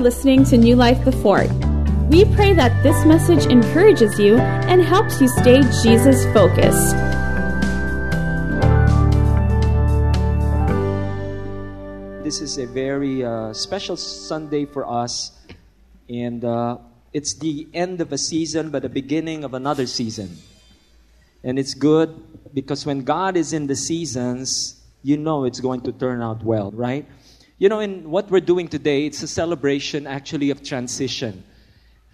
are listening to New Life Before. We pray that this message encourages you and helps you stay Jesus focused. This is a very uh, special Sunday for us, and uh, it's the end of a season, but the beginning of another season. And it's good because when God is in the seasons, you know it's going to turn out well, right? You know, in what we're doing today, it's a celebration actually of transition.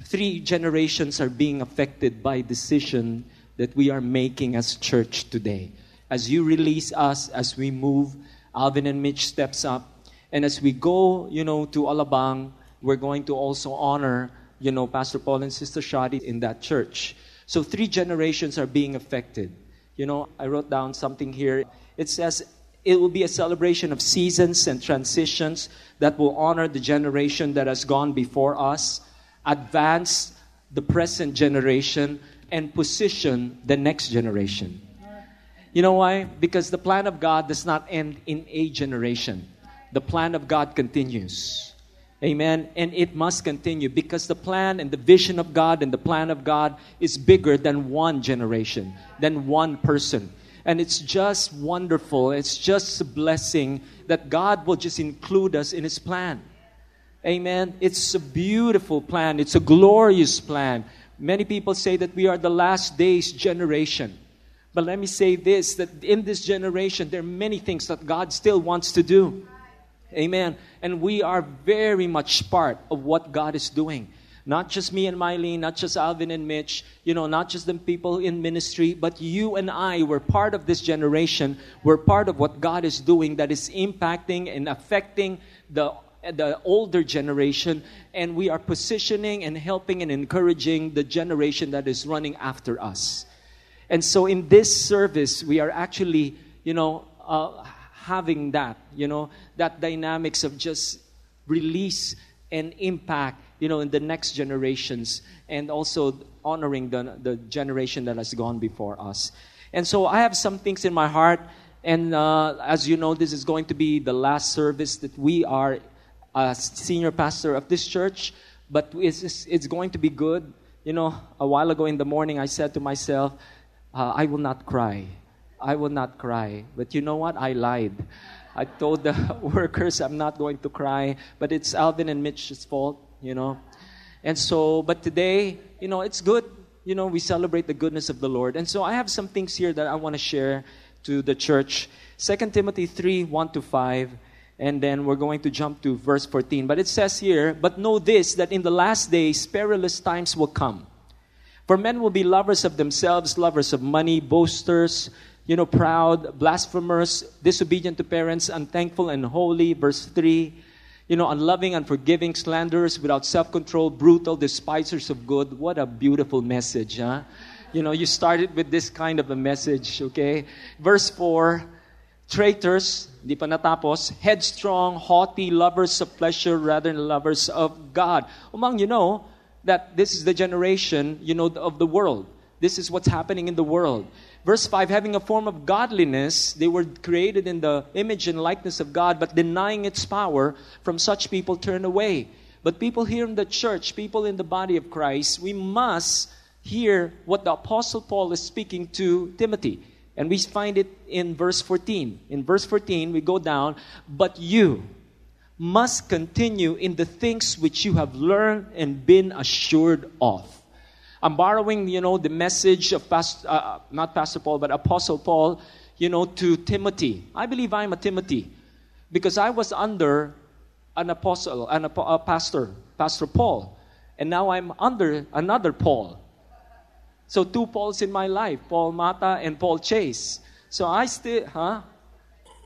Three generations are being affected by decision that we are making as church today. As you release us, as we move, Alvin and Mitch steps up, and as we go, you know, to Alabang, we're going to also honor, you know, Pastor Paul and Sister Shadi in that church. So three generations are being affected. You know, I wrote down something here. It says it will be a celebration of seasons and transitions that will honor the generation that has gone before us, advance the present generation, and position the next generation. You know why? Because the plan of God does not end in a generation. The plan of God continues. Amen. And it must continue because the plan and the vision of God and the plan of God is bigger than one generation, than one person. And it's just wonderful. It's just a blessing that God will just include us in His plan. Amen. It's a beautiful plan, it's a glorious plan. Many people say that we are the last days generation. But let me say this that in this generation, there are many things that God still wants to do. Amen. And we are very much part of what God is doing. Not just me and Mylene, not just Alvin and Mitch, you know, not just the people in ministry, but you and I were part of this generation. We're part of what God is doing that is impacting and affecting the the older generation, and we are positioning and helping and encouraging the generation that is running after us. And so, in this service, we are actually, you know, uh, having that, you know, that dynamics of just release and impact, you know, in the next generations and also honoring the, the generation that has gone before us. And so I have some things in my heart. And uh, as you know, this is going to be the last service that we are a senior pastor of this church. But it's, it's going to be good. You know, a while ago in the morning, I said to myself, uh, I will not cry I will not cry. But you know what? I lied. I told the workers I'm not going to cry, but it's Alvin and Mitch's fault, you know. And so, but today, you know, it's good. You know, we celebrate the goodness of the Lord. And so I have some things here that I want to share to the church. 2 Timothy 3 1 to 5. And then we're going to jump to verse 14. But it says here, But know this, that in the last days perilous times will come. For men will be lovers of themselves, lovers of money, boasters you know, proud, blasphemers, disobedient to parents, unthankful and holy. Verse 3. You know, unloving, unforgiving, slanderers, without self control, brutal, despisers of good. What a beautiful message, huh? You know, you started with this kind of a message, okay? Verse 4 traitors, di pa natapos, headstrong, haughty, lovers of pleasure rather than lovers of God. Among you know that this is the generation, you know, of the world. This is what's happening in the world. Verse 5 having a form of godliness, they were created in the image and likeness of God, but denying its power, from such people turn away. But people here in the church, people in the body of Christ, we must hear what the Apostle Paul is speaking to Timothy. And we find it in verse 14. In verse 14, we go down, but you must continue in the things which you have learned and been assured of. I'm borrowing, you know, the message of Pastor, uh, not Pastor Paul, but Apostle Paul, you know, to Timothy. I believe I'm a Timothy because I was under an apostle, an, a pastor, Pastor Paul, and now I'm under another Paul. So two Pauls in my life, Paul Mata and Paul Chase. So I still, huh?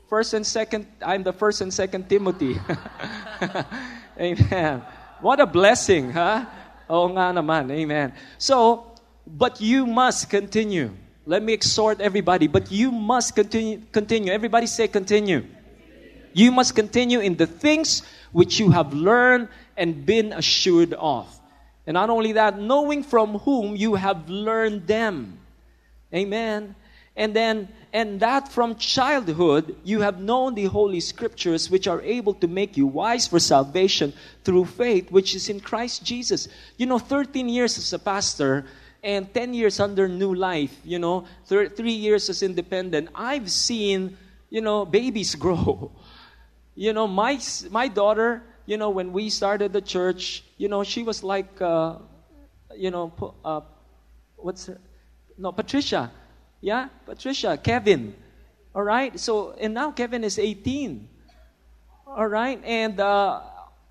First and second, I'm the first and second Timothy. Amen. What a blessing, huh? Oo nga naman. Amen. So, but you must continue. Let me exhort everybody, but you must continue. continue. Everybody say continue. You must continue in the things which you have learned and been assured of. And not only that, knowing from whom you have learned them. Amen. And then, and that from childhood, you have known the Holy Scriptures, which are able to make you wise for salvation through faith, which is in Christ Jesus. You know, 13 years as a pastor and 10 years under New Life, you know, thir- three years as independent, I've seen, you know, babies grow. You know, my, my daughter, you know, when we started the church, you know, she was like, uh, you know, uh, what's her? No, Patricia. Yeah, Patricia, Kevin. All right. So and now Kevin is 18. All right, and uh,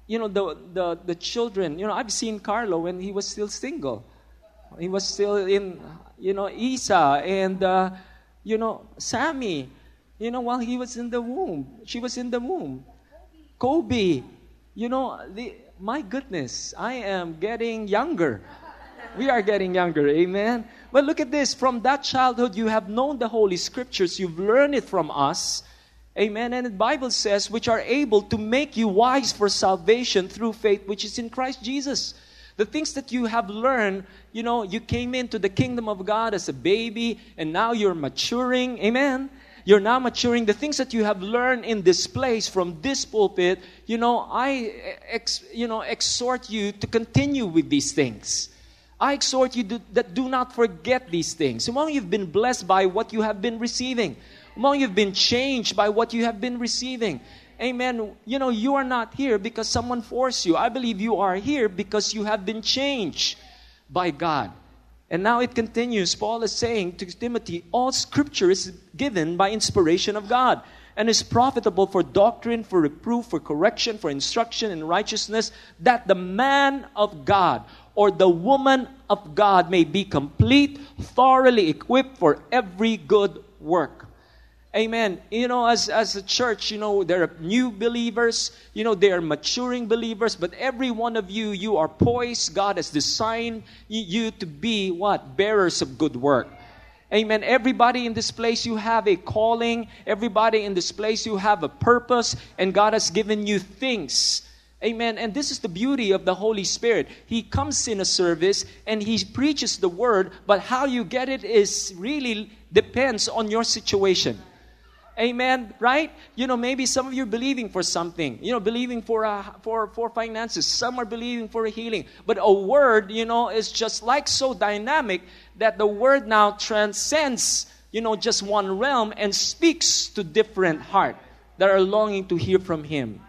you know the, the the children. You know, I've seen Carlo when he was still single. He was still in, you know, Isa and uh, you know Sammy. You know, while he was in the womb, she was in the womb. Kobe. You know, the, my goodness, I am getting younger. We are getting younger, amen. But look at this from that childhood, you have known the Holy Scriptures, you've learned it from us. Amen. And the Bible says, which are able to make you wise for salvation through faith, which is in Christ Jesus. The things that you have learned, you know, you came into the kingdom of God as a baby, and now you're maturing. Amen. You're now maturing. The things that you have learned in this place from this pulpit, you know, I, ex, you know, exhort you to continue with these things. I exhort you that do not forget these things. Among you've been blessed by what you have been receiving. Among you've been changed by what you have been receiving. Amen. You know, you are not here because someone forced you. I believe you are here because you have been changed by God. And now it continues. Paul is saying to Timothy, all scripture is given by inspiration of God and is profitable for doctrine, for reproof, for correction, for instruction in righteousness, that the man of God or the woman of God may be complete, thoroughly equipped for every good work. Amen. You know, as, as a church, you know, there are new believers, you know, they are maturing believers, but every one of you, you are poised. God has designed you to be what? Bearers of good work. Amen. Everybody in this place, you have a calling. Everybody in this place, you have a purpose, and God has given you things Amen. And this is the beauty of the Holy Spirit. He comes in a service and he preaches the word, but how you get it is really depends on your situation. Amen. Right? You know, maybe some of you are believing for something. You know, believing for uh, for for finances. Some are believing for a healing. But a word, you know, is just like so dynamic that the word now transcends, you know, just one realm and speaks to different heart that are longing to hear from Him.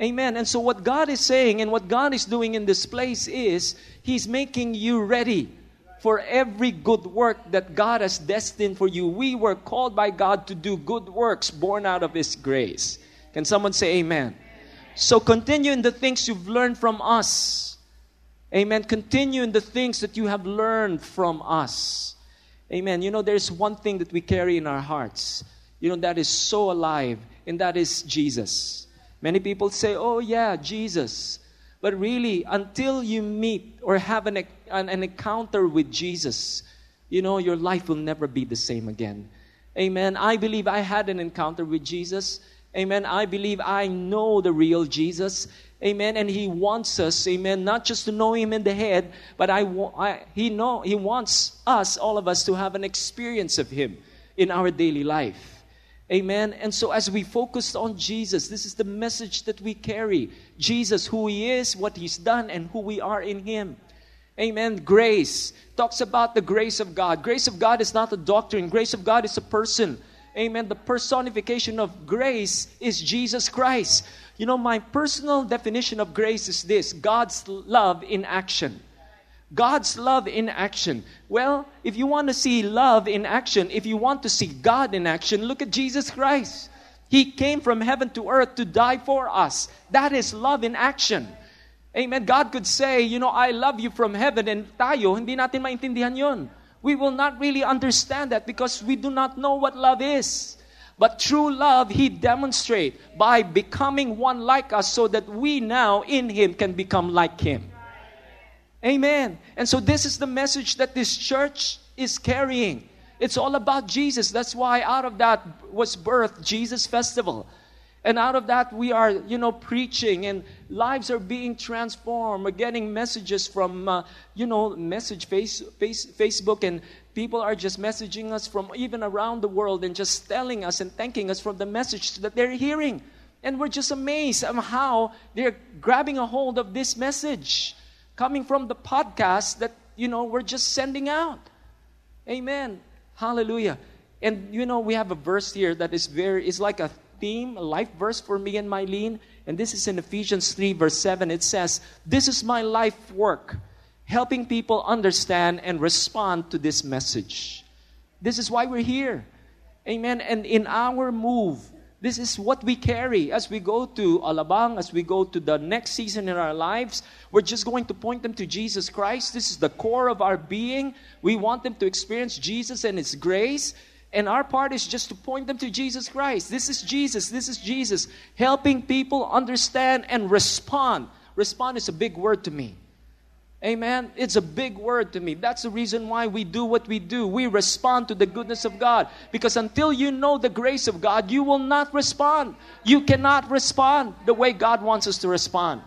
Amen. And so, what God is saying and what God is doing in this place is He's making you ready for every good work that God has destined for you. We were called by God to do good works born out of His grace. Can someone say amen? So, continue in the things you've learned from us. Amen. Continue in the things that you have learned from us. Amen. You know, there's one thing that we carry in our hearts, you know, that is so alive, and that is Jesus. Many people say, oh, yeah, Jesus. But really, until you meet or have an, an, an, encounter with Jesus, you know, your life will never be the same again. Amen. I believe I had an encounter with Jesus. Amen. I believe I know the real Jesus. Amen. And He wants us, amen, not just to know Him in the head, but I, I, He know He wants us, all of us, to have an experience of Him in our daily life. Amen. And so, as we focus on Jesus, this is the message that we carry Jesus, who He is, what He's done, and who we are in Him. Amen. Grace talks about the grace of God. Grace of God is not a doctrine, grace of God is a person. Amen. The personification of grace is Jesus Christ. You know, my personal definition of grace is this God's love in action. God's love in action. Well, if you want to see love in action, if you want to see God in action, look at Jesus Christ. He came from heaven to earth to die for us. That is love in action. Amen. God could say, you know, I love you from heaven and tayo, hindi natin maintindihan yon. We will not really understand that because we do not know what love is. But true love, He demonstrate by becoming one like us so that we now in Him can become like Him. Amen. And so this is the message that this church is carrying. It's all about Jesus. That's why out of that was birthed Jesus Festival. And out of that, we are, you know, preaching and lives are being transformed. We're getting messages from, uh, you know, message face, face, Facebook and, People are just messaging us from even around the world and just telling us and thanking us for the message that they're hearing. And we're just amazed at how they're grabbing a hold of this message coming from the podcast that, you know, we're just sending out. Amen. Hallelujah. And, you know, we have a verse here that is very, is like a theme, a life verse for me and Mylene. And this is in Ephesians 3, verse 7. It says, This is my life work helping people understand and respond to this message. This is why we're here. Amen. And in our move, this is what we carry as we go to Alabang, as we go to the next season in our lives. We're just going to point them to Jesus Christ. This is the core of our being. We want them to experience Jesus and His grace. And our part is just to point them to Jesus Christ. This is Jesus. This is Jesus. Helping people understand and respond. Respond is a big word to me. Amen. It's a big word to me. That's the reason why we do what we do. We respond to the goodness of God. Because until you know the grace of God, you will not respond. You cannot respond the way God wants us to respond.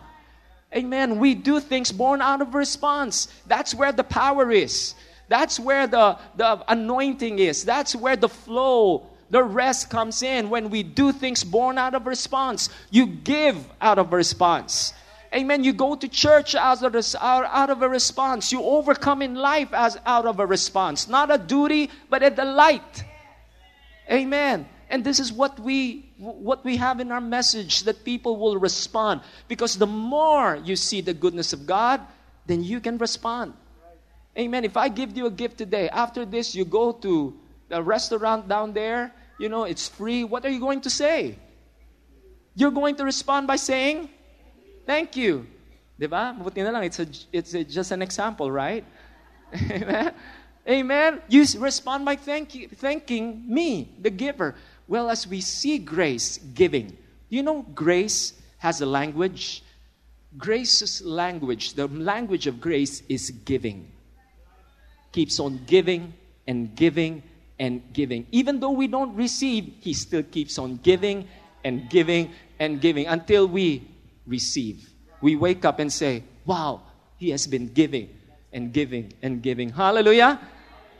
Amen. We do things born out of response. That's where the power is. That's where the, the anointing is. That's where the flow, the rest comes in when we do things born out of response. You give out of response. Amen. You go to church of, a, out of a response. You overcome in life as out of a response. Not a duty, but a delight. Amen. And this is what we what we have in our message that people will respond because the more you see the goodness of God, then you can respond. Amen. If I give you a gift today, after this you go to the restaurant down there, you know, it's free. What are you going to say? You're going to respond by saying, Thank you. Diba? Buti na lang, it's, a, it's a, just an example, right? Amen? Amen? You respond by thank you, thanking me, the giver. Well, as we see grace giving, you know, grace has a language. Grace's language, the language of grace is giving. Keeps on giving and giving and giving. Even though we don't receive, He still keeps on giving and giving and giving until we receive. We wake up and say, Wow, He has been giving and giving and giving. Hallelujah.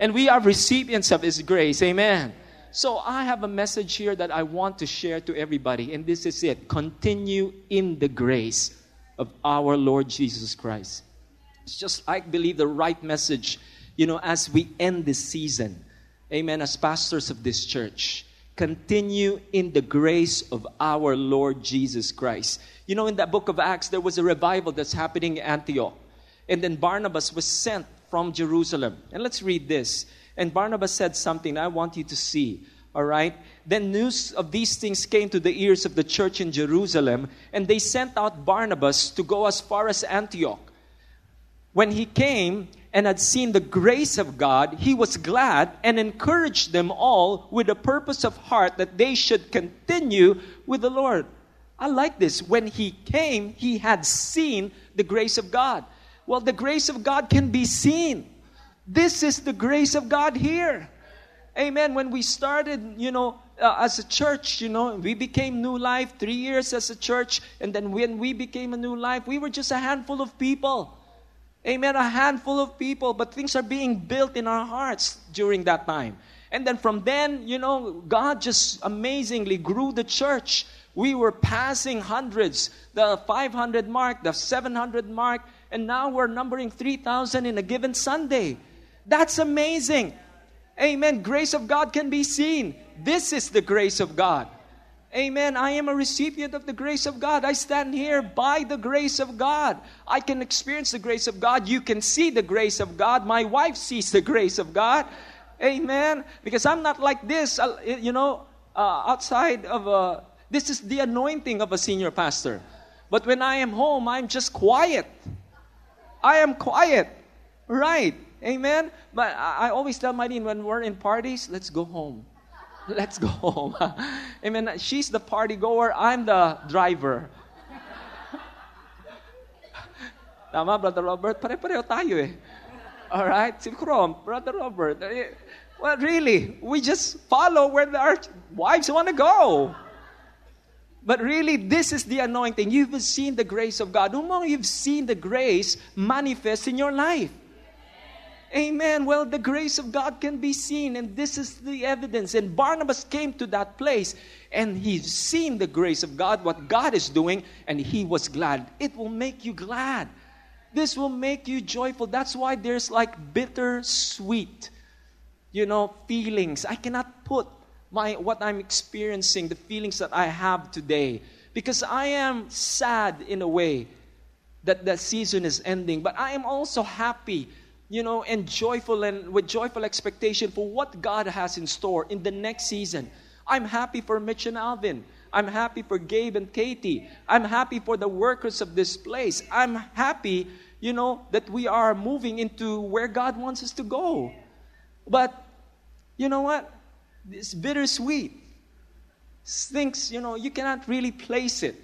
And we are recipients of His grace. Amen. So I have a message here that I want to share to everybody, and this is it continue in the grace of our Lord Jesus Christ. It's just, I believe, the right message, you know, as we end this season. Amen. As pastors of this church, continue in the grace of our Lord Jesus Christ. You know, in that book of Acts, there was a revival that's happening in Antioch. And then Barnabas was sent from Jerusalem. And let's read this. And Barnabas said something I want you to see. All right? Then news of these things came to the ears of the church in Jerusalem, and they sent out Barnabas to go as far as Antioch. When he came and had seen the grace of God, he was glad and encouraged them all with a purpose of heart that they should continue with the Lord. I like this. When he came, he had seen the grace of God. Well, the grace of God can be seen. This is the grace of God here. Amen. When we started, you know, uh, as a church, you know, we became New Life three years as a church. And then when we became a New Life, we were just a handful of people. Amen. A handful of people. But things are being built in our hearts during that time. And then from then, you know, God just amazingly grew the church we were passing hundreds, the 500 mark, the 700 mark, and now we're numbering 3,000 in a given Sunday. That's amazing. Amen. Grace of God can be seen. This is the grace of God. Amen. I am a recipient of the grace of God. I stand here by the grace of God. I can experience the grace of God. You can see the grace of God. My wife sees the grace of God. Amen. Because I'm not like this, uh, you know, uh, outside of a this is the anointing of a senior pastor. But when I am home, I'm just quiet. I am quiet. Right. Amen. But I, always tell Mylene when we're in parties, let's go home. Let's go home. Amen. She's the party goer, I'm the driver. Tama, Brother Robert? Pare-pareho tayo eh. Alright? Si Chrome, Brother Robert. Eh, well, really, we just follow where our wives want to go. But really, this is the anointing. You've seen the grace of God. More you've seen the grace manifest in your life. Amen. Well, the grace of God can be seen, and this is the evidence. And Barnabas came to that place and he's seen the grace of God, what God is doing, and he was glad. It will make you glad. This will make you joyful. That's why there's like bitter sweet, you know, feelings. I cannot put my what I'm experiencing, the feelings that I have today, because I am sad in a way that the season is ending, but I am also happy you know, and joyful and with joyful expectation for what God has in store in the next season. I'm happy for Mitch and Alvin. I'm happy for Gabe and Katie. I'm happy for the workers of this place. I'm happy, you know, that we are moving into where God wants us to go. But you know what? It's bittersweet. Things, you know, you cannot really place it.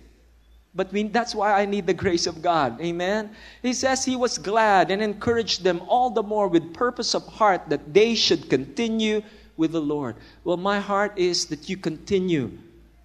But we, that's why I need the grace of God. Amen. He says he was glad and encouraged them all the more with purpose of heart that they should continue with the Lord. Well, my heart is that you continue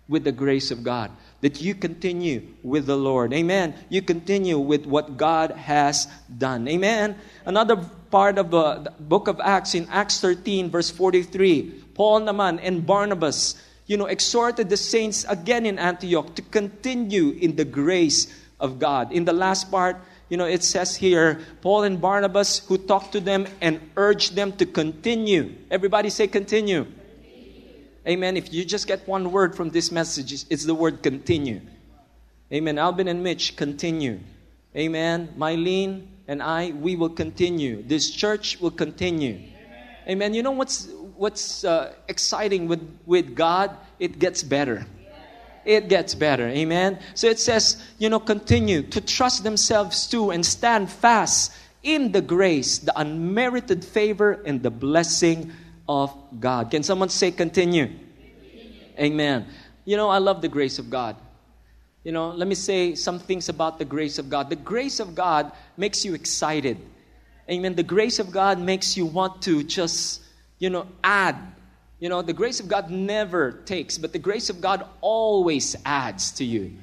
with the grace of God, that you continue with the Lord. Amen. You continue with what God has done. Amen. Another part of uh, the book of Acts in Acts 13, verse 43, Paul naman and Barnabas you know, exhorted the saints again in Antioch to continue in the grace of God. In the last part, you know, it says here, Paul and Barnabas who talked to them and urged them to continue. Everybody say continue. Amen. If you just get one word from this message, it's the word continue. Amen. Alvin and Mitch, continue. Amen. Mylene and I, we will continue. This church will continue. Amen. You know what's what's uh, exciting with, with God? It gets better. It gets better. Amen. So it says, you know, continue to trust themselves to and stand fast in the grace, the unmerited favor, and the blessing of God. Can someone say continue? continue? Amen. You know, I love the grace of God. You know, let me say some things about the grace of God. The grace of God makes you excited. Amen. The grace of God makes you want to just you know, add. You know, the grace of God never takes, but the grace of God always adds to you.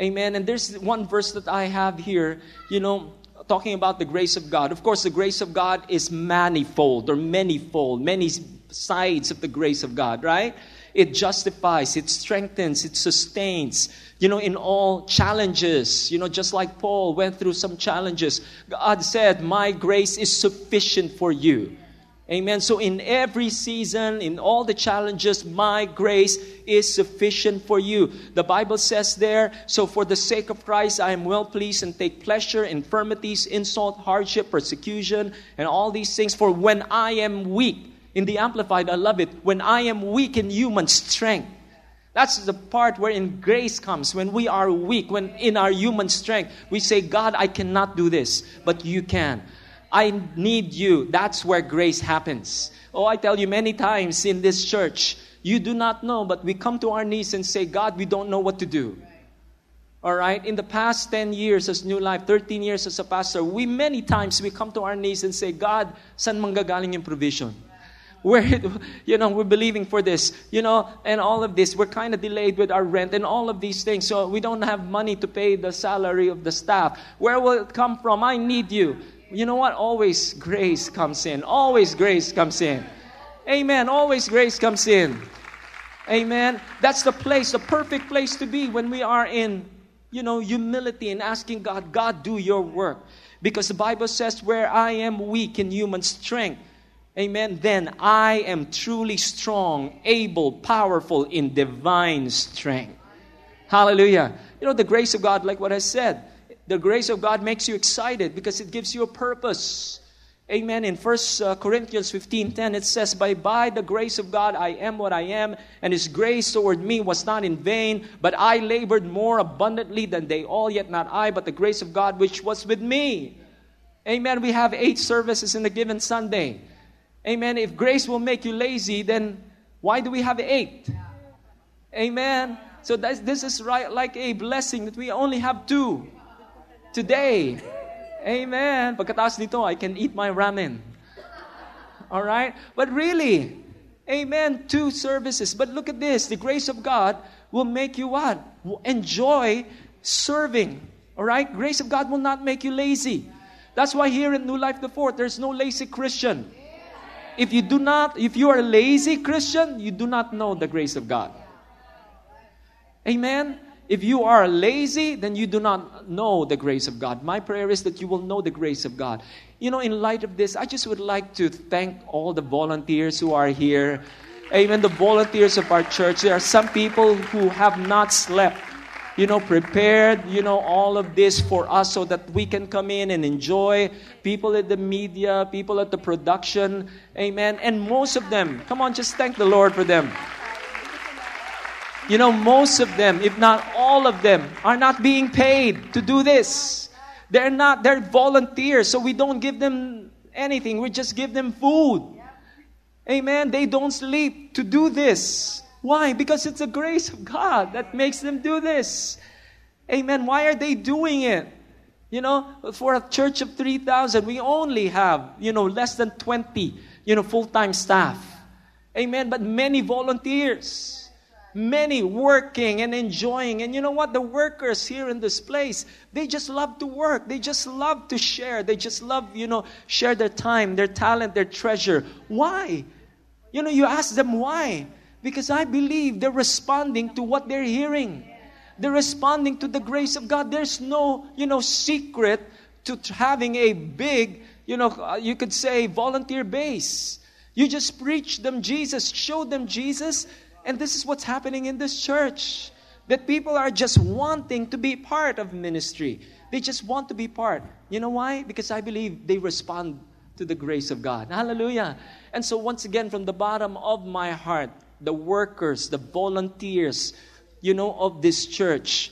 Amen. And there's one verse that I have here, you know, talking about the grace of God. Of course, the grace of God is manifold or manyfold, many sides of the grace of God, right? It justifies, it strengthens, it sustains. You know, in all challenges, you know, just like Paul went through some challenges, God said, My grace is sufficient for you. Amen. So, in every season, in all the challenges, my grace is sufficient for you. The Bible says there, so for the sake of Christ, I am well pleased and take pleasure in infirmities, insult, hardship, persecution, and all these things. For when I am weak, in the Amplified, I love it, when I am weak in human strength, that's the part wherein grace comes. When we are weak, when in our human strength, we say, God, I cannot do this, but you can. I need you. That's where grace happens. Oh, I tell you many times in this church, you do not know, but we come to our knees and say, God, we don't know what to do. All right? In the past 10 years as New Life, 13 years as a pastor, we many times we come to our knees and say, God, san manggagaling yung provision? We're, you know, we're believing for this, you know, and all of this. We're kind of delayed with our rent and all of these things. So we don't have money to pay the salary of the staff. Where will it come from? I need you you know what? Always grace comes in. Always grace comes in. Amen. Always grace comes in. Amen. That's the place, the perfect place to be when we are in, you know, humility and asking God, God, do your work. Because the Bible says, where I am weak in human strength, amen, then I am truly strong, able, powerful in divine strength. Hallelujah. You know, the grace of God, like what I said, the grace of God makes you excited because it gives you a purpose. Amen. In 1 uh, Corinthians 15:10 it says, "By by the grace of God I am what I am, and his grace toward me was not in vain, but I labored more abundantly than they all, yet not I, but the grace of God which was with me." Amen. We have eight services in a given Sunday. Amen. If grace will make you lazy, then why do we have eight? Amen. So this is right like a blessing that we only have two today. Amen. Pagkatapos nito, I can eat my ramen. All right? But really, amen, two services. But look at this the grace of God will make you what? Enjoy serving. All right? Grace of God will not make you lazy. That's why here in New Life the Fourth, there's no lazy Christian. If you do not, if you are a lazy Christian, you do not know the grace of God. Amen. If you are lazy, then you do not know the grace of God. My prayer is that you will know the grace of God. You know, in light of this, I just would like to thank all the volunteers who are here. Amen. The volunteers of our church. There are some people who have not slept, you know, prepared, you know, all of this for us so that we can come in and enjoy. People at the media, people at the production. Amen. And most of them, come on, just thank the Lord for them. You know, most of them, if not all of them, are not being paid to do this. They're not, they're volunteers, so we don't give them anything. We just give them food. Amen. They don't sleep to do this. Why? Because it's the grace of God that makes them do this. Amen. Why are they doing it? You know, for a church of 3,000, we only have, you know, less than 20, you know, full time staff. Amen. But many volunteers many working and enjoying. And you know what? The workers here in this place, they just love to work. They just love to share. They just love, you know, share their time, their talent, their treasure. Why? You know, you ask them why. Because I believe they're responding to what they're hearing. They're responding to the grace of God. There's no, you know, secret to having a big, you know, uh, you could say volunteer base. You just preach them Jesus, show them Jesus, and this is what's happening in this church. That people are just wanting to be part of ministry. They just want to be part. You know why? Because I believe they respond to the grace of God. Hallelujah. And so, once again, from the bottom of my heart, the workers, the volunteers, you know, of this church,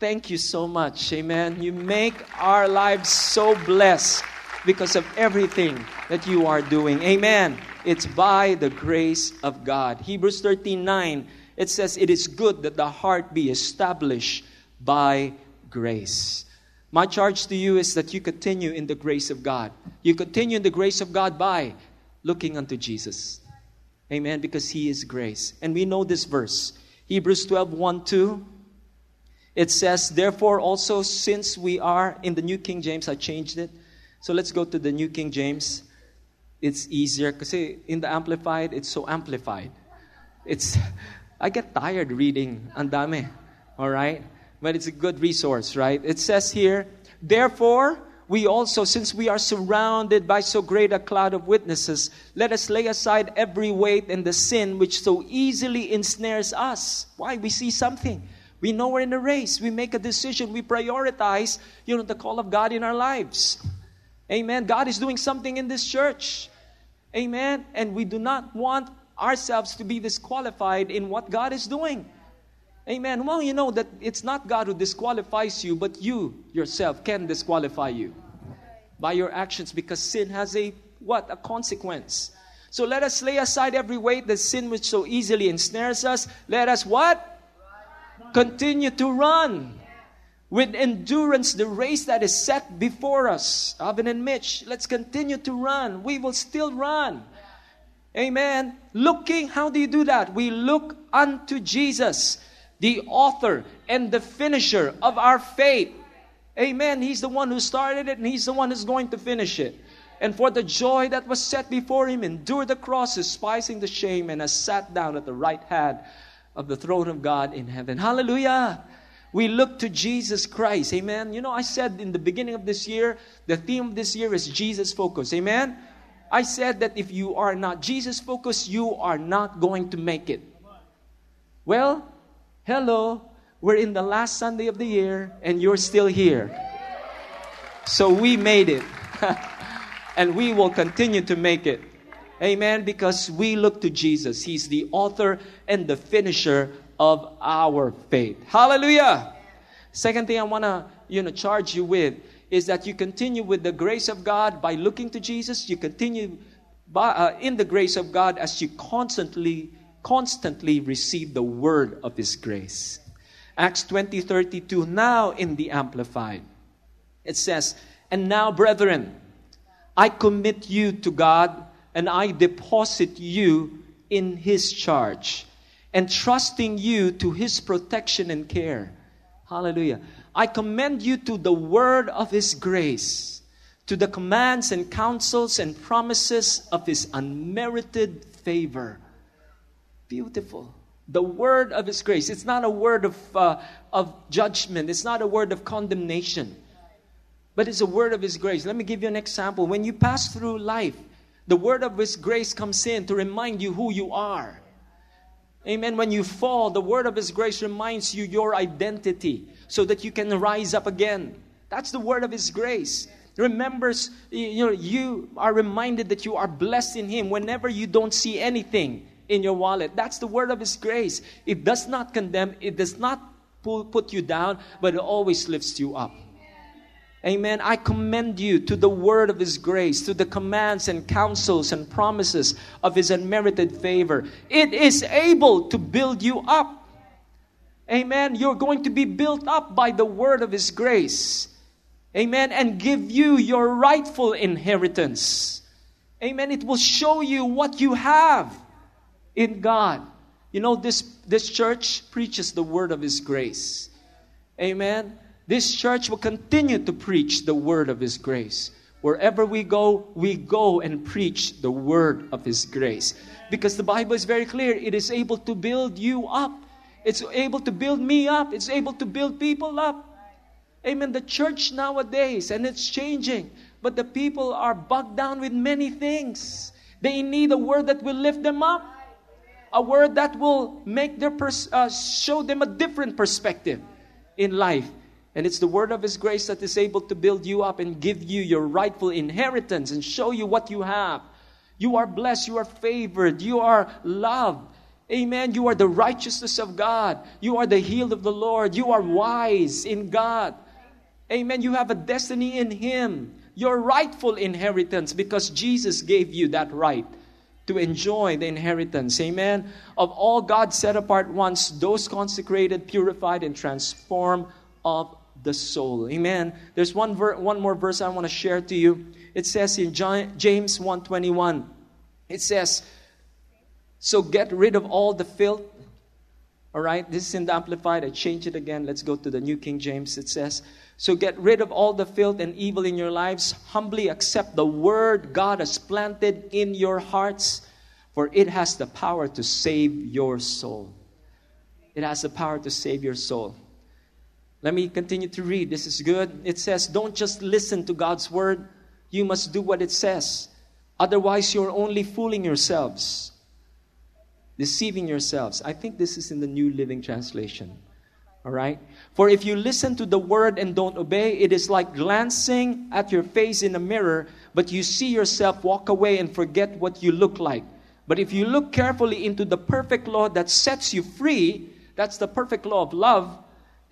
thank you so much. Amen. You make our lives so blessed because of everything that you are doing. Amen. It's by the grace of God. Hebrews 13 9, it says, It is good that the heart be established by grace. My charge to you is that you continue in the grace of God. You continue in the grace of God by looking unto Jesus. Amen. Because He is grace. And we know this verse. Hebrews 12 1 2. It says, Therefore, also, since we are in the New King James, I changed it. So let's go to the New King James. It's easier because in the amplified it's so amplified. It's i get tired reading. Andame all right? But it's a good resource right? It says here therefore we also since we are surrounded by so great a cloud of witnesses let us lay aside every weight and the sin which so easily ensnares us. Why? We see something. We know we're in a race. We make a decision. We prioritize you know the call of god in our lives Amen. God is doing something in this church. Amen. And we do not want ourselves to be disqualified in what God is doing. Amen. Well, you know that it's not God who disqualifies you, but you yourself can disqualify you by your actions because sin has a what? A consequence. So let us lay aside every weight, the sin which so easily ensnares us. Let us what? Continue to run with endurance the race that is set before us. Alvin and Mitch, let's continue to run. We will still run. Amen. Looking, how do you do that? We look unto Jesus, the author and the finisher of our faith. Amen. He's the one who started it and He's the one who's going to finish it. And for the joy that was set before Him, endured the cross, despising the shame, and has sat down at the right hand of the throne of God in heaven. Hallelujah. We look to Jesus Christ. Amen. You know, I said in the beginning of this year, the theme of this year is Jesus focus. Amen. I said that if you are not Jesus focused, you are not going to make it. Well, hello. We're in the last Sunday of the year and you're still here. So we made it. and we will continue to make it. Amen. Because we look to Jesus. He's the author and the finisher of our faith. Hallelujah. Second thing I want to you know charge you with is that you continue with the grace of God by looking to Jesus. You continue by, uh, in the grace of God as you constantly constantly receive the word of his grace. Acts 20 32 now in the amplified. It says, "And now brethren, I commit you to God and I deposit you in his charge." And trusting you to His protection and care. Hallelujah. I commend you to the word of His grace, to the commands and counsels and promises of his unmerited favor. Beautiful. The word of his grace. It's not a word of, uh, of judgment, it's not a word of condemnation, but it's a word of his grace. Let me give you an example. When you pass through life, the word of his grace comes in to remind you who you are. Amen. When you fall, the word of his grace reminds you your identity so that you can rise up again. That's the word of his grace remembers you know you are reminded that you are blessed in him whenever you don't see anything in your wallet that's the word of his grace it does not condemn it does not put you down but it always lifts you up Amen. I commend you to the word of His grace, to the commands and counsels and promises of His unmerited favor. It is able to build you up. Amen. You're going to be built up by the word of His grace. Amen. And give you your rightful inheritance. Amen. It will show you what you have in God. You know, this, this church preaches the word of His grace. Amen. This church will continue to preach the word of His grace. Wherever we go, we go and preach the word of His grace. Because the Bible is very clear, it is able to build you up. It's able to build me up. It's able to build people up. Amen. The church nowadays, and it's changing, but the people are bogged down with many things. They need a word that will lift them up, a word that will make their pers- uh, show them a different perspective in life. And it's the word of His grace that is able to build you up and give you your rightful inheritance and show you what you have. You are blessed, you are favored, you are loved. Amen. You are the righteousness of God. You are the healed of the Lord. You are wise in God. Amen. You have a destiny in Him, your rightful inheritance, because Jesus gave you that right to enjoy the inheritance. Amen. Of all God set apart once, those consecrated, purified, and transformed of the soul. Amen. There's one, ver- one more verse I want to share to you. It says in John, James 1:21. It says, "So get rid of all the filth." All right, this is in the Amplified. I change it again. Let's go to the New King James. It says, so get rid of all the filth and evil in your lives. Humbly accept the word God has planted in your hearts, for it has the power to save your soul. It has the power to save your soul. Let me continue to read. This is good. It says, Don't just listen to God's word, you must do what it says. Otherwise, you're only fooling yourselves, deceiving yourselves. I think this is in the New Living Translation. All right? For if you listen to the word and don't obey, it is like glancing at your face in a mirror, but you see yourself walk away and forget what you look like. But if you look carefully into the perfect law that sets you free, that's the perfect law of love.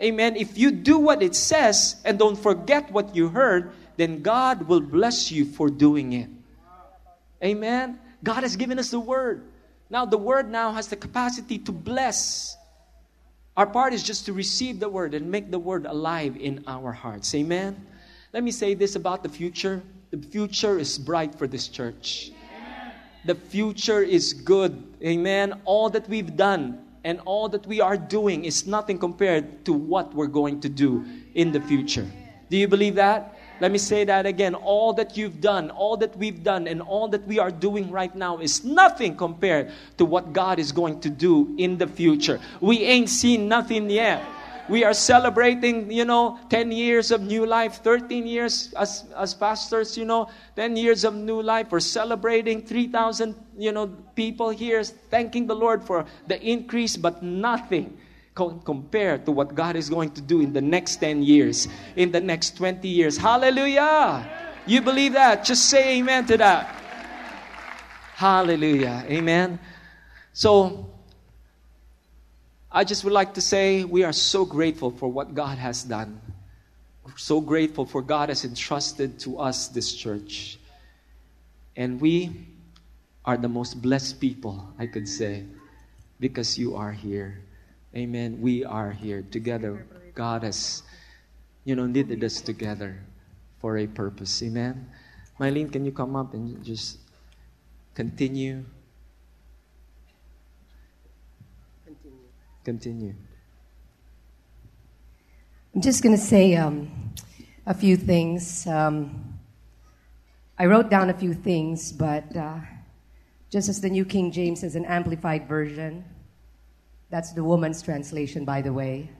Amen. If you do what it says and don't forget what you heard, then God will bless you for doing it. Amen. God has given us the word. Now, the word now has the capacity to bless. Our part is just to receive the word and make the word alive in our hearts. Amen. Let me say this about the future. The future is bright for this church. The future is good. Amen. All that we've done and all that we are doing is nothing compared to what we're going to do in the future. Do you believe that? Let me say that again. All that you've done, all that we've done, and all that we are doing right now is nothing compared to what God is going to do in the future. We ain't seen nothing yet. We are celebrating, you know, 10 years of new life, 13 years as, as pastors, you know, 10 years of new life. We're celebrating 3,000, you know, people here, thanking the Lord for the increase, but nothing compared to what God is going to do in the next 10 years, in the next 20 years. Hallelujah! You believe that? Just say amen to that. Hallelujah. Amen. So, I just would like to say we are so grateful for what God has done. We're so grateful for God has entrusted to us this church. And we are the most blessed people, I could say, because you are here. Amen. We are here together. God has, you know, knitted us together for a purpose. Amen. Mylene, can you come up and just continue? Continue. I'm just going to say um, a few things. Um, I wrote down a few things, but uh, just as the New King James is an amplified version, that's the woman's translation, by the way.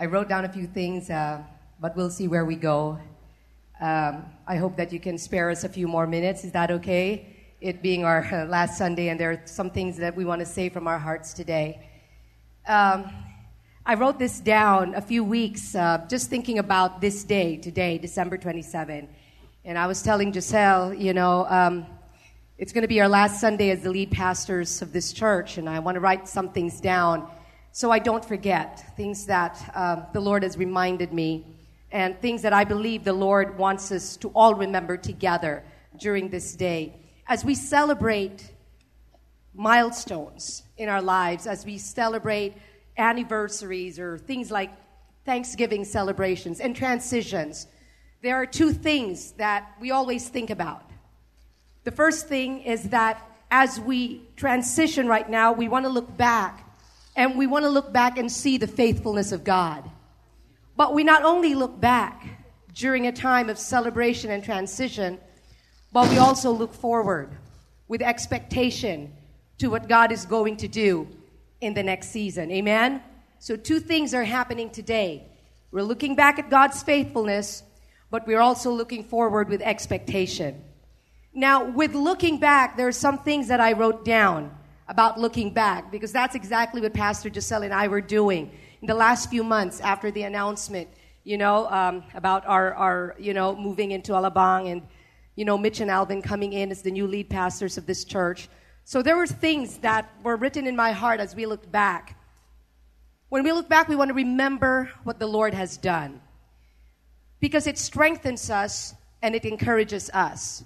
I wrote down a few things, uh, but we'll see where we go. Um, I hope that you can spare us a few more minutes. Is that okay? It being our uh, last Sunday, and there are some things that we want to say from our hearts today. Um, I wrote this down a few weeks uh, just thinking about this day, today, December 27. And I was telling Giselle, you know, um, it's going to be our last Sunday as the lead pastors of this church, and I want to write some things down so I don't forget things that uh, the Lord has reminded me and things that I believe the Lord wants us to all remember together during this day. As we celebrate milestones in our lives, as we celebrate anniversaries or things like Thanksgiving celebrations and transitions, there are two things that we always think about. The first thing is that as we transition right now, we want to look back and we want to look back and see the faithfulness of God. But we not only look back during a time of celebration and transition, but we also look forward with expectation to what God is going to do in the next season. Amen? So, two things are happening today. We're looking back at God's faithfulness, but we're also looking forward with expectation. Now, with looking back, there are some things that I wrote down about looking back because that's exactly what Pastor Giselle and I were doing in the last few months after the announcement, you know, um, about our, our, you know, moving into Alabang and, you know, Mitch and Alvin coming in as the new lead pastors of this church. So there were things that were written in my heart as we looked back. When we look back, we want to remember what the Lord has done because it strengthens us and it encourages us.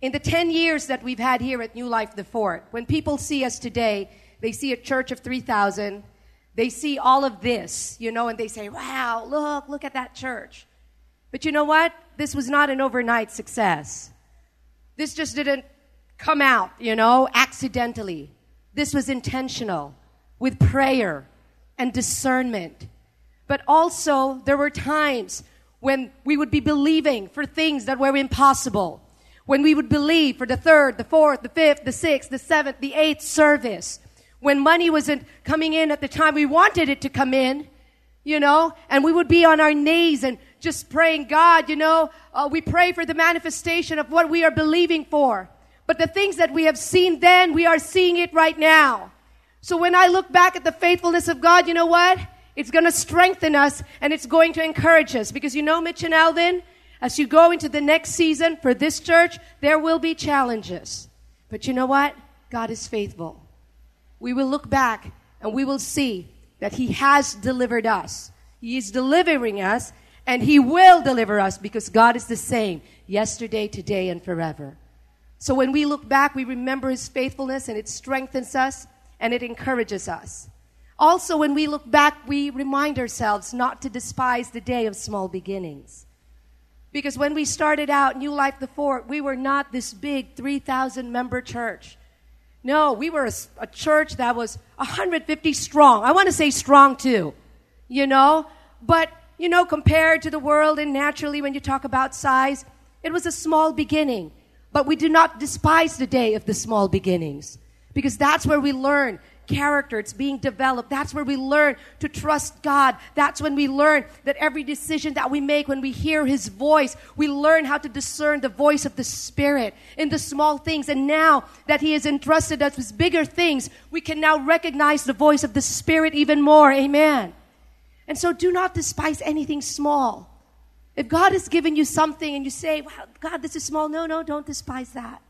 In the 10 years that we've had here at New Life the Fort, when people see us today, they see a church of 3,000, they see all of this, you know, and they say, wow, look, look at that church. But you know what? This was not an overnight success. This just didn't come out, you know, accidentally. This was intentional with prayer and discernment. But also, there were times when we would be believing for things that were impossible when we would believe for the third, the fourth, the fifth, the sixth, the seventh, the eighth service, when money wasn't coming in at the time we wanted it to come in, you know, and we would be on our knees and just praying, God, you know, uh, we pray for the manifestation of what we are believing for. But the things that we have seen then, we are seeing it right now. So when I look back at the faithfulness of God, you know what? It's going to strengthen us and it's going to encourage us because you know, Mitch and Alvin, as you go into the next season for this church, there will be challenges. But you know what? God is faithful. We will look back and we will see that He has delivered us. He is delivering us and He will deliver us because God is the same yesterday, today, and forever. So when we look back, we remember His faithfulness and it strengthens us and it encourages us. Also, when we look back, we remind ourselves not to despise the day of small beginnings. Because when we started out, New Life the Fort, we were not this big 3,000 member church. No, we were a, a, church that was 150 strong. I want to say strong too, you know? But, you know, compared to the world and naturally when you talk about size, it was a small beginning. But we do not despise the day of the small beginnings because that's where we learn character. It's being developed. That's where we learn to trust God. That's when we learn that every decision that we make, when we hear His voice, we learn how to discern the voice of the Spirit in the small things. And now that He has entrusted us with bigger things, we can now recognize the voice of the Spirit even more. Amen. And so do not despise anything small. If God has given you something and you say, wow, God, this is small, no, no, don't despise that.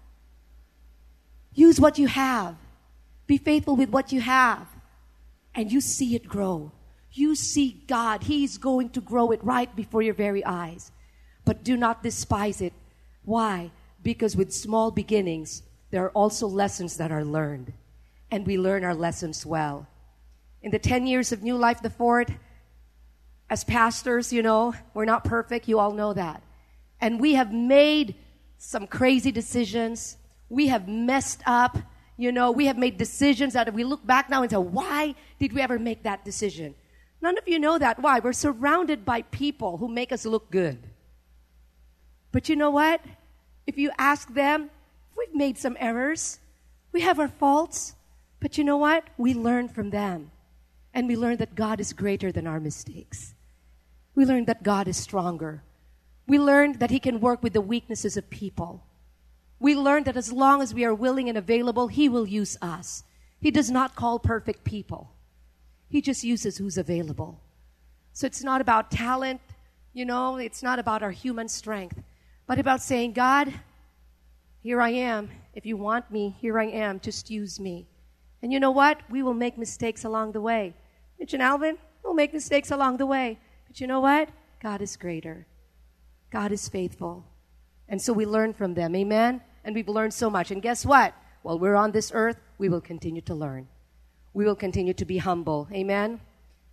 Use what you have. Be faithful with what you have. And you see it grow. You see God. He's going to grow it right before your very eyes. But do not despise it. Why? Because with small beginnings, there are also lessons that are learned. And we learn our lessons well. In the 10 years of New Life the Fort, as pastors, you know, we're not perfect. You all know that. And we have made some crazy decisions. We have messed up. You know, we have made decisions that we look back now and say, why did we ever make that decision? None of you know that. Why? We're surrounded by people who make us look good. But you know what? If you ask them, we've made some errors. We have our faults. But you know what? We learn from them. And we learn that God is greater than our mistakes. We learned that God is stronger. We learned that He can work with the weaknesses of people. We learned that as long as we are willing and available, He will use us. He does not call perfect people, He just uses who's available. So it's not about talent, you know, it's not about our human strength, but about saying, God, here I am. If you want me, here I am. Just use me. And you know what? We will make mistakes along the way. Mitch and Alvin will make mistakes along the way. But you know what? God is greater. God is faithful. And so we learn from them. Amen? And we've learned so much. And guess what? While we're on this earth, we will continue to learn. We will continue to be humble. Amen?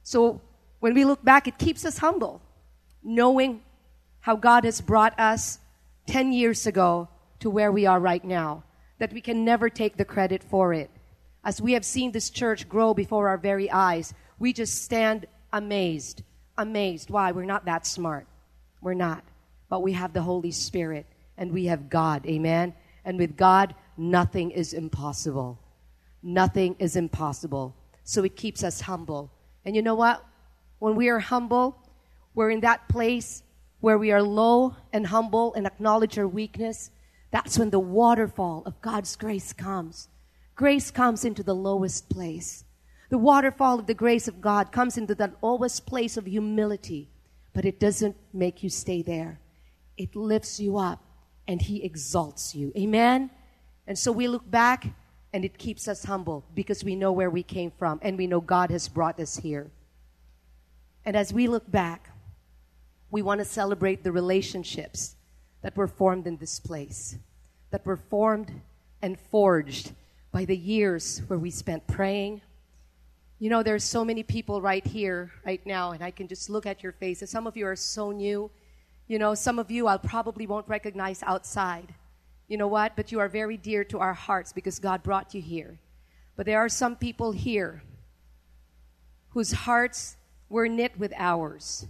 So when we look back, it keeps us humble, knowing how God has brought us 10 years ago to where we are right now, that we can never take the credit for it. As we have seen this church grow before our very eyes, we just stand amazed. Amazed. Why? We're not that smart. We're not. But we have the Holy Spirit and we have God. Amen. And with God, nothing is impossible. Nothing is impossible. So it keeps us humble. And you know what? When we are humble, we're in that place where we are low and humble and acknowledge our weakness. That's when the waterfall of God's grace comes. Grace comes into the lowest place. The waterfall of the grace of God comes into that lowest place of humility, but it doesn't make you stay there. It lifts you up and He exalts you. Amen? And so we look back and it keeps us humble because we know where we came from and we know God has brought us here. And as we look back, we want to celebrate the relationships that were formed in this place, that were formed and forged by the years where we spent praying. You know, there's so many people right here, right now, and I can just look at your faces. Some of you are so new. You know, some of you I probably won't recognize outside. You know what? But you are very dear to our hearts because God brought you here. But there are some people here whose hearts were knit with ours.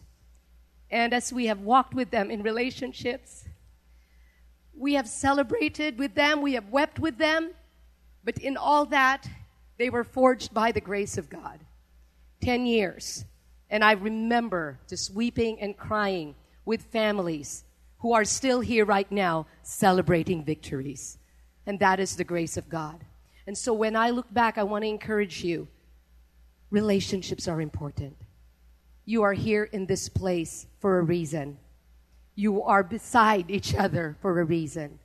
And as we have walked with them in relationships, we have celebrated with them, we have wept with them, but in all that, they were forged by the grace of God. Ten years. And I remember just weeping and crying with families who are still here right now celebrating victories. And that is the grace of God. And so when I look back, I want to encourage you relationships are important. You are here in this place for a reason. You are beside each other for a reason.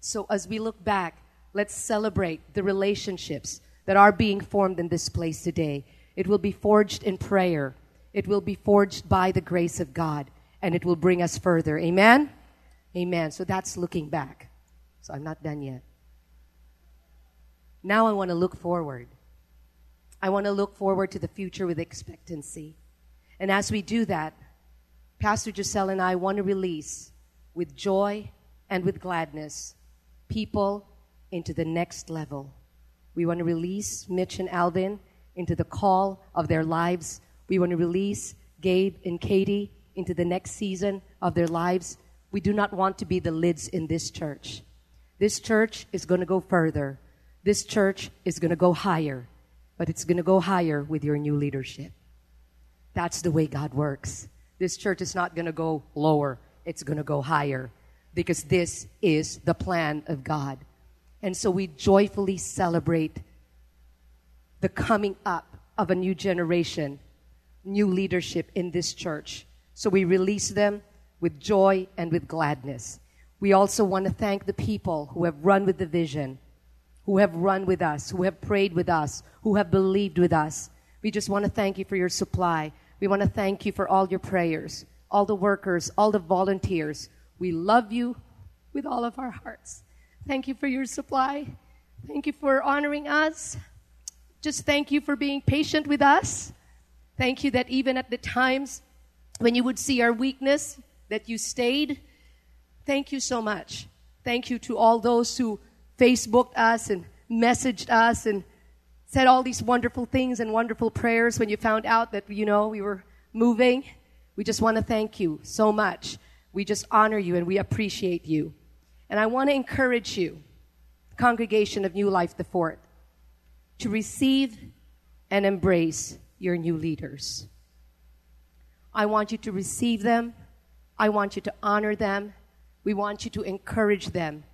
So as we look back, let's celebrate the relationships that are being formed in this place today. It will be forged in prayer. It will be forged by the grace of God and it will bring us further. Amen? Amen. So that's looking back. So I'm not done yet. Now I want to look forward. I want to look forward to the future with expectancy. And as we do that, Pastor Giselle and I want to release with joy and with gladness people into the next level. We want to release Mitch and Alvin into the call of their lives. We want to release Gabe and Katie into the next season of their lives. We do not want to be the lids in this church. This church is going to go further. This church is going to go higher, but it's going to go higher with your new leadership. That's the way God works. This church is not going to go lower, it's going to go higher because this is the plan of God. And so we joyfully celebrate the coming up of a new generation, new leadership in this church. So we release them with joy and with gladness. We also want to thank the people who have run with the vision, who have run with us, who have prayed with us, who have believed with us. We just want to thank you for your supply. We want to thank you for all your prayers, all the workers, all the volunteers. We love you with all of our hearts. Thank you for your supply. Thank you for honoring us. Just thank you for being patient with us. Thank you that even at the times when you would see our weakness, that you stayed. Thank you so much. Thank you to all those who Facebooked us and messaged us and said all these wonderful things and wonderful prayers when you found out that, you know, we were moving. We just want to thank you so much. We just honor you and we appreciate you. And I want to encourage you, congregation of New Life the Fort, to receive and embrace your new leaders. I want you to receive them. I want you to honor them. We want you to encourage them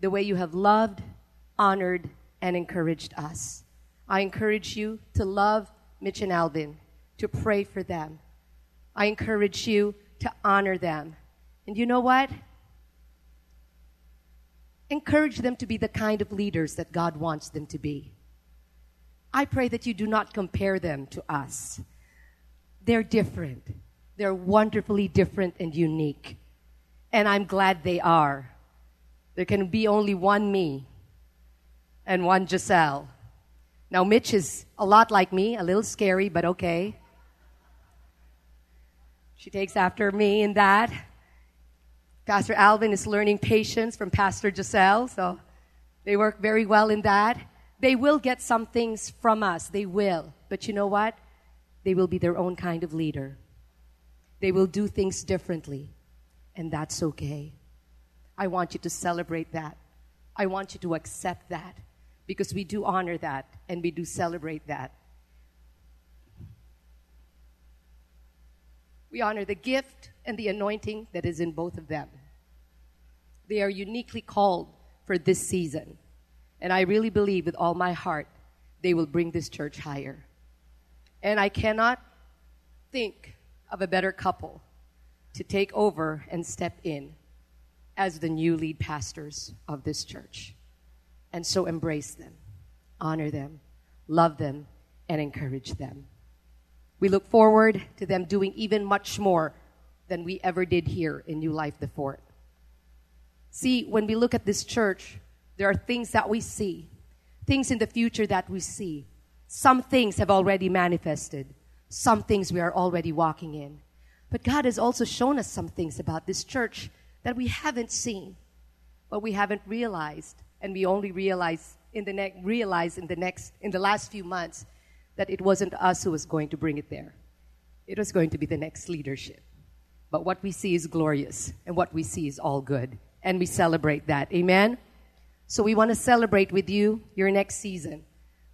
the way you have loved, honored, and encouraged us. I encourage you to love Mitch and Alvin, to pray for them. I encourage you to honor them. And you know what? Encourage them to be the kind of leaders that God wants them to be. I pray that you do not compare them to us. They're different. They're wonderfully different and unique. And I'm glad they are. There can be only one me and one Giselle. Now, Mitch is a lot like me, a little scary, but okay. She takes after me in that. Pastor Alvin is learning patience from Pastor Giselle, so they work very well in that. They will get some things from us, they will. But you know what? They will be their own kind of leader. They will do things differently, and that's okay. I want you to celebrate that. I want you to accept that because we do honor that and we do celebrate that. We honor the gift and the anointing that is in both of them. They are uniquely called for this season. And I really believe with all my heart they will bring this church higher. And I cannot think of a better couple to take over and step in as the new lead pastors of this church. And so embrace them, honor them, love them, and encourage them. We look forward to them doing even much more than we ever did here in New Life the. See, when we look at this church, there are things that we see, things in the future that we see. Some things have already manifested, some things we are already walking in. But God has also shown us some things about this church that we haven't seen, but we haven't realized, and we only realize in the next realize in the next in the last few months that it wasn't us who was going to bring it there. It was going to be the next leadership. But what we see is glorious, and what we see is all good. And we celebrate that. Amen? So we want to celebrate with you your next season,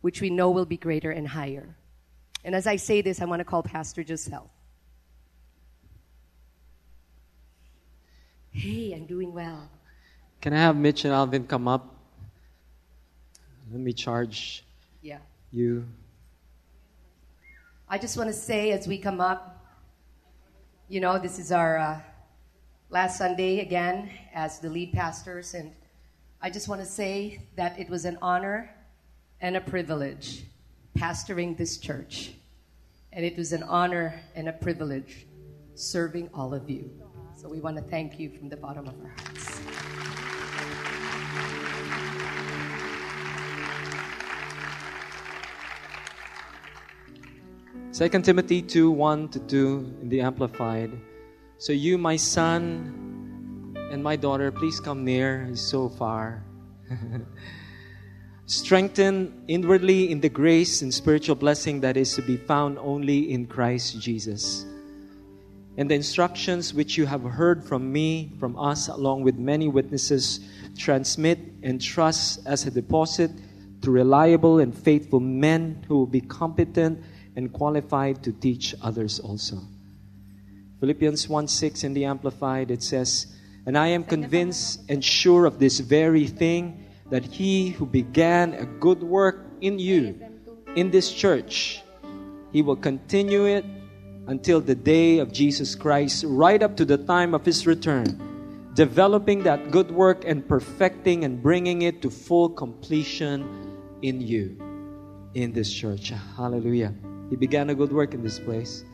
which we know will be greater and higher. And as I say this, I want to call Pastor Giselle. Hey, I'm doing well. Can I have Mitch and Alvin come up? Let me charge Yeah. you. I just want to say as we come up, you know, this is our uh, last Sunday again as the lead pastors, and I just want to say that it was an honor and a privilege pastoring this church. And it was an honor and a privilege serving all of you. So we want to thank you from the bottom of our hearts. Second Timothy 2 1 to 2 in the Amplified. So, you, my son, and my daughter, please come near. So far. Strengthen inwardly in the grace and spiritual blessing that is to be found only in Christ Jesus. And the instructions which you have heard from me, from us, along with many witnesses, transmit and trust as a deposit to reliable and faithful men who will be competent and qualified to teach others also. Philippians 1 6 in the Amplified, it says, And I am convinced and sure of this very thing, that he who began a good work in you, in this church, he will continue it until the day of Jesus Christ, right up to the time of his return, developing that good work and perfecting and bringing it to full completion in you, in this church. Hallelujah. He began a good work in this place.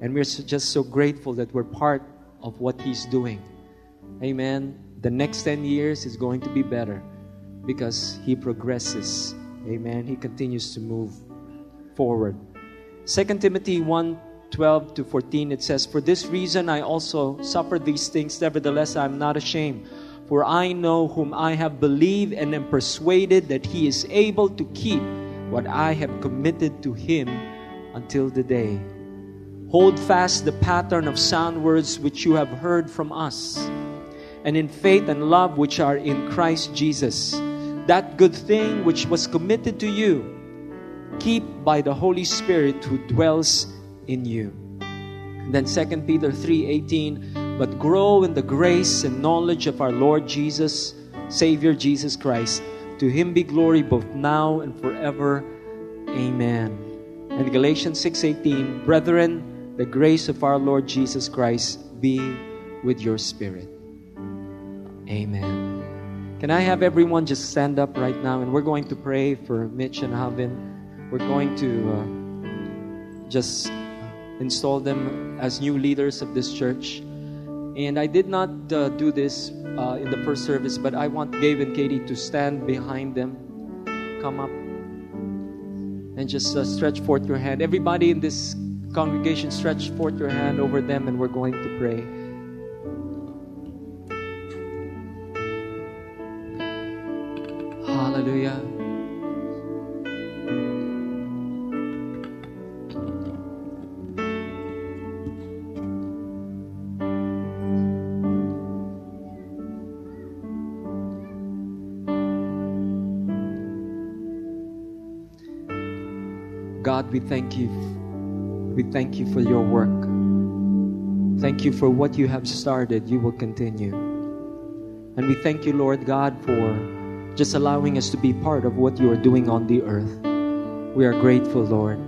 And we're just so grateful that we're part of what He's doing. Amen. The next 10 years is going to be better because He progresses. Amen. He continues to move forward. 2 Timothy 1 12 to 14, it says, For this reason I also suffer these things, nevertheless I am not ashamed. For I know whom I have believed and am persuaded that He is able to keep what I have committed to Him until the day. Hold fast the pattern of sound words which you have heard from us, and in faith and love which are in Christ Jesus. That good thing which was committed to you, keep by the Holy Spirit who dwells in you. And then 2 Peter 3:18, but grow in the grace and knowledge of our Lord Jesus, Savior Jesus Christ. To him be glory both now and forever. Amen. And Galatians 6:18, brethren, the grace of our Lord Jesus Christ be with your spirit. Amen. Can I have everyone just stand up right now and we're going to pray for Mitch and Alvin. We're going to uh, just install them as new leaders of this church. And I did not uh, do this uh, in the first service, but I want Gabe and Katie to stand behind them. Come up and just uh, stretch forth your hand. Everybody in this Congregation, stretch forth your hand over them and we're going to pray. Hallelujah. God, we thank you we thank you for your work. Thank you for what you have started, you will continue. And we thank you, Lord God, for just allowing us to be part of what you are doing on the earth. We are grateful, Lord.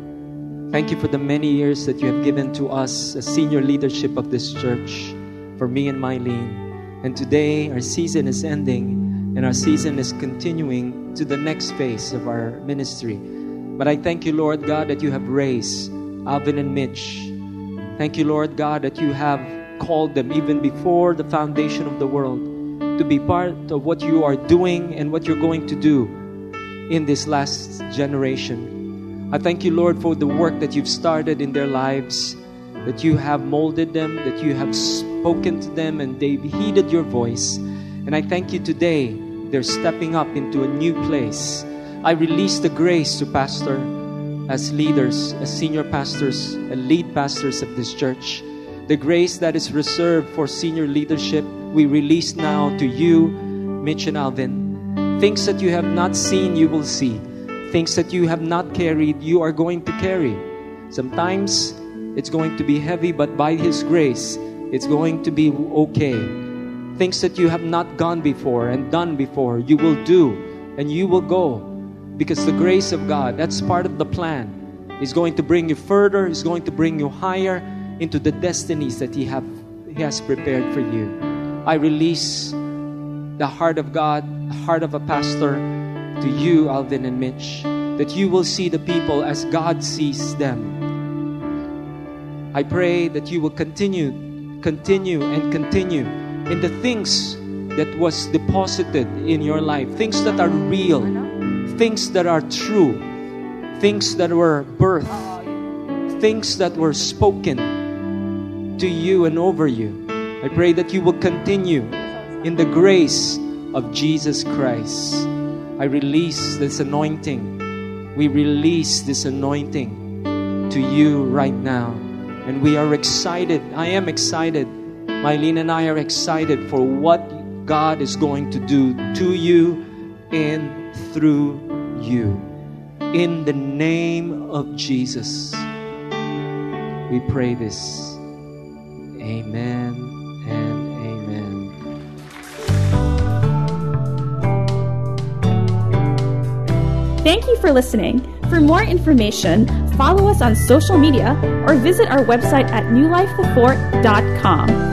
Thank you for the many years that you have given to us as senior leadership of this church, for me and Mylene. And today, our season is ending, and our season is continuing to the next phase of our ministry. But I thank you, Lord God, that you have raised Alvin and Mitch. Thank you, Lord God, that you have called them even before the foundation of the world to be part of what you are doing and what you're going to do in this last generation. I thank you, Lord, for the work that you've started in their lives, that you have molded them, that you have spoken to them, and they've heeded your voice. And I thank you today, they're stepping up into a new place. I release the grace to Pastor as leaders, as senior pastors, and lead pastors of this church. The grace that is reserved for senior leadership, we release now to you, Mitch and Alvin. Things that you have not seen, you will see. Things that you have not carried, you are going to carry. Sometimes it's going to be heavy, but by His grace, it's going to be okay. Things that you have not gone before and done before, you will do and you will go because the grace of God, that's part of the plan, is going to bring you further, is going to bring you higher into the destinies that He, have, he has prepared for you. I release the heart of God, the heart of a pastor to you, Alvin and Mitch, that you will see the people as God sees them. I pray that you will continue, continue, and continue in the things that was deposited in your life, things that are real things that are true, things that were birthed, things that were spoken to you and over you. I pray that you will continue in the grace of Jesus Christ. I release this anointing. We release this anointing to you right now. And we are excited. I am excited. Mylene and I are excited for what God is going to do to you and through you. In the name of Jesus, we pray this. Amen and amen. Thank you for listening. For more information, follow us on social media or visit our website at newlifethefort.com.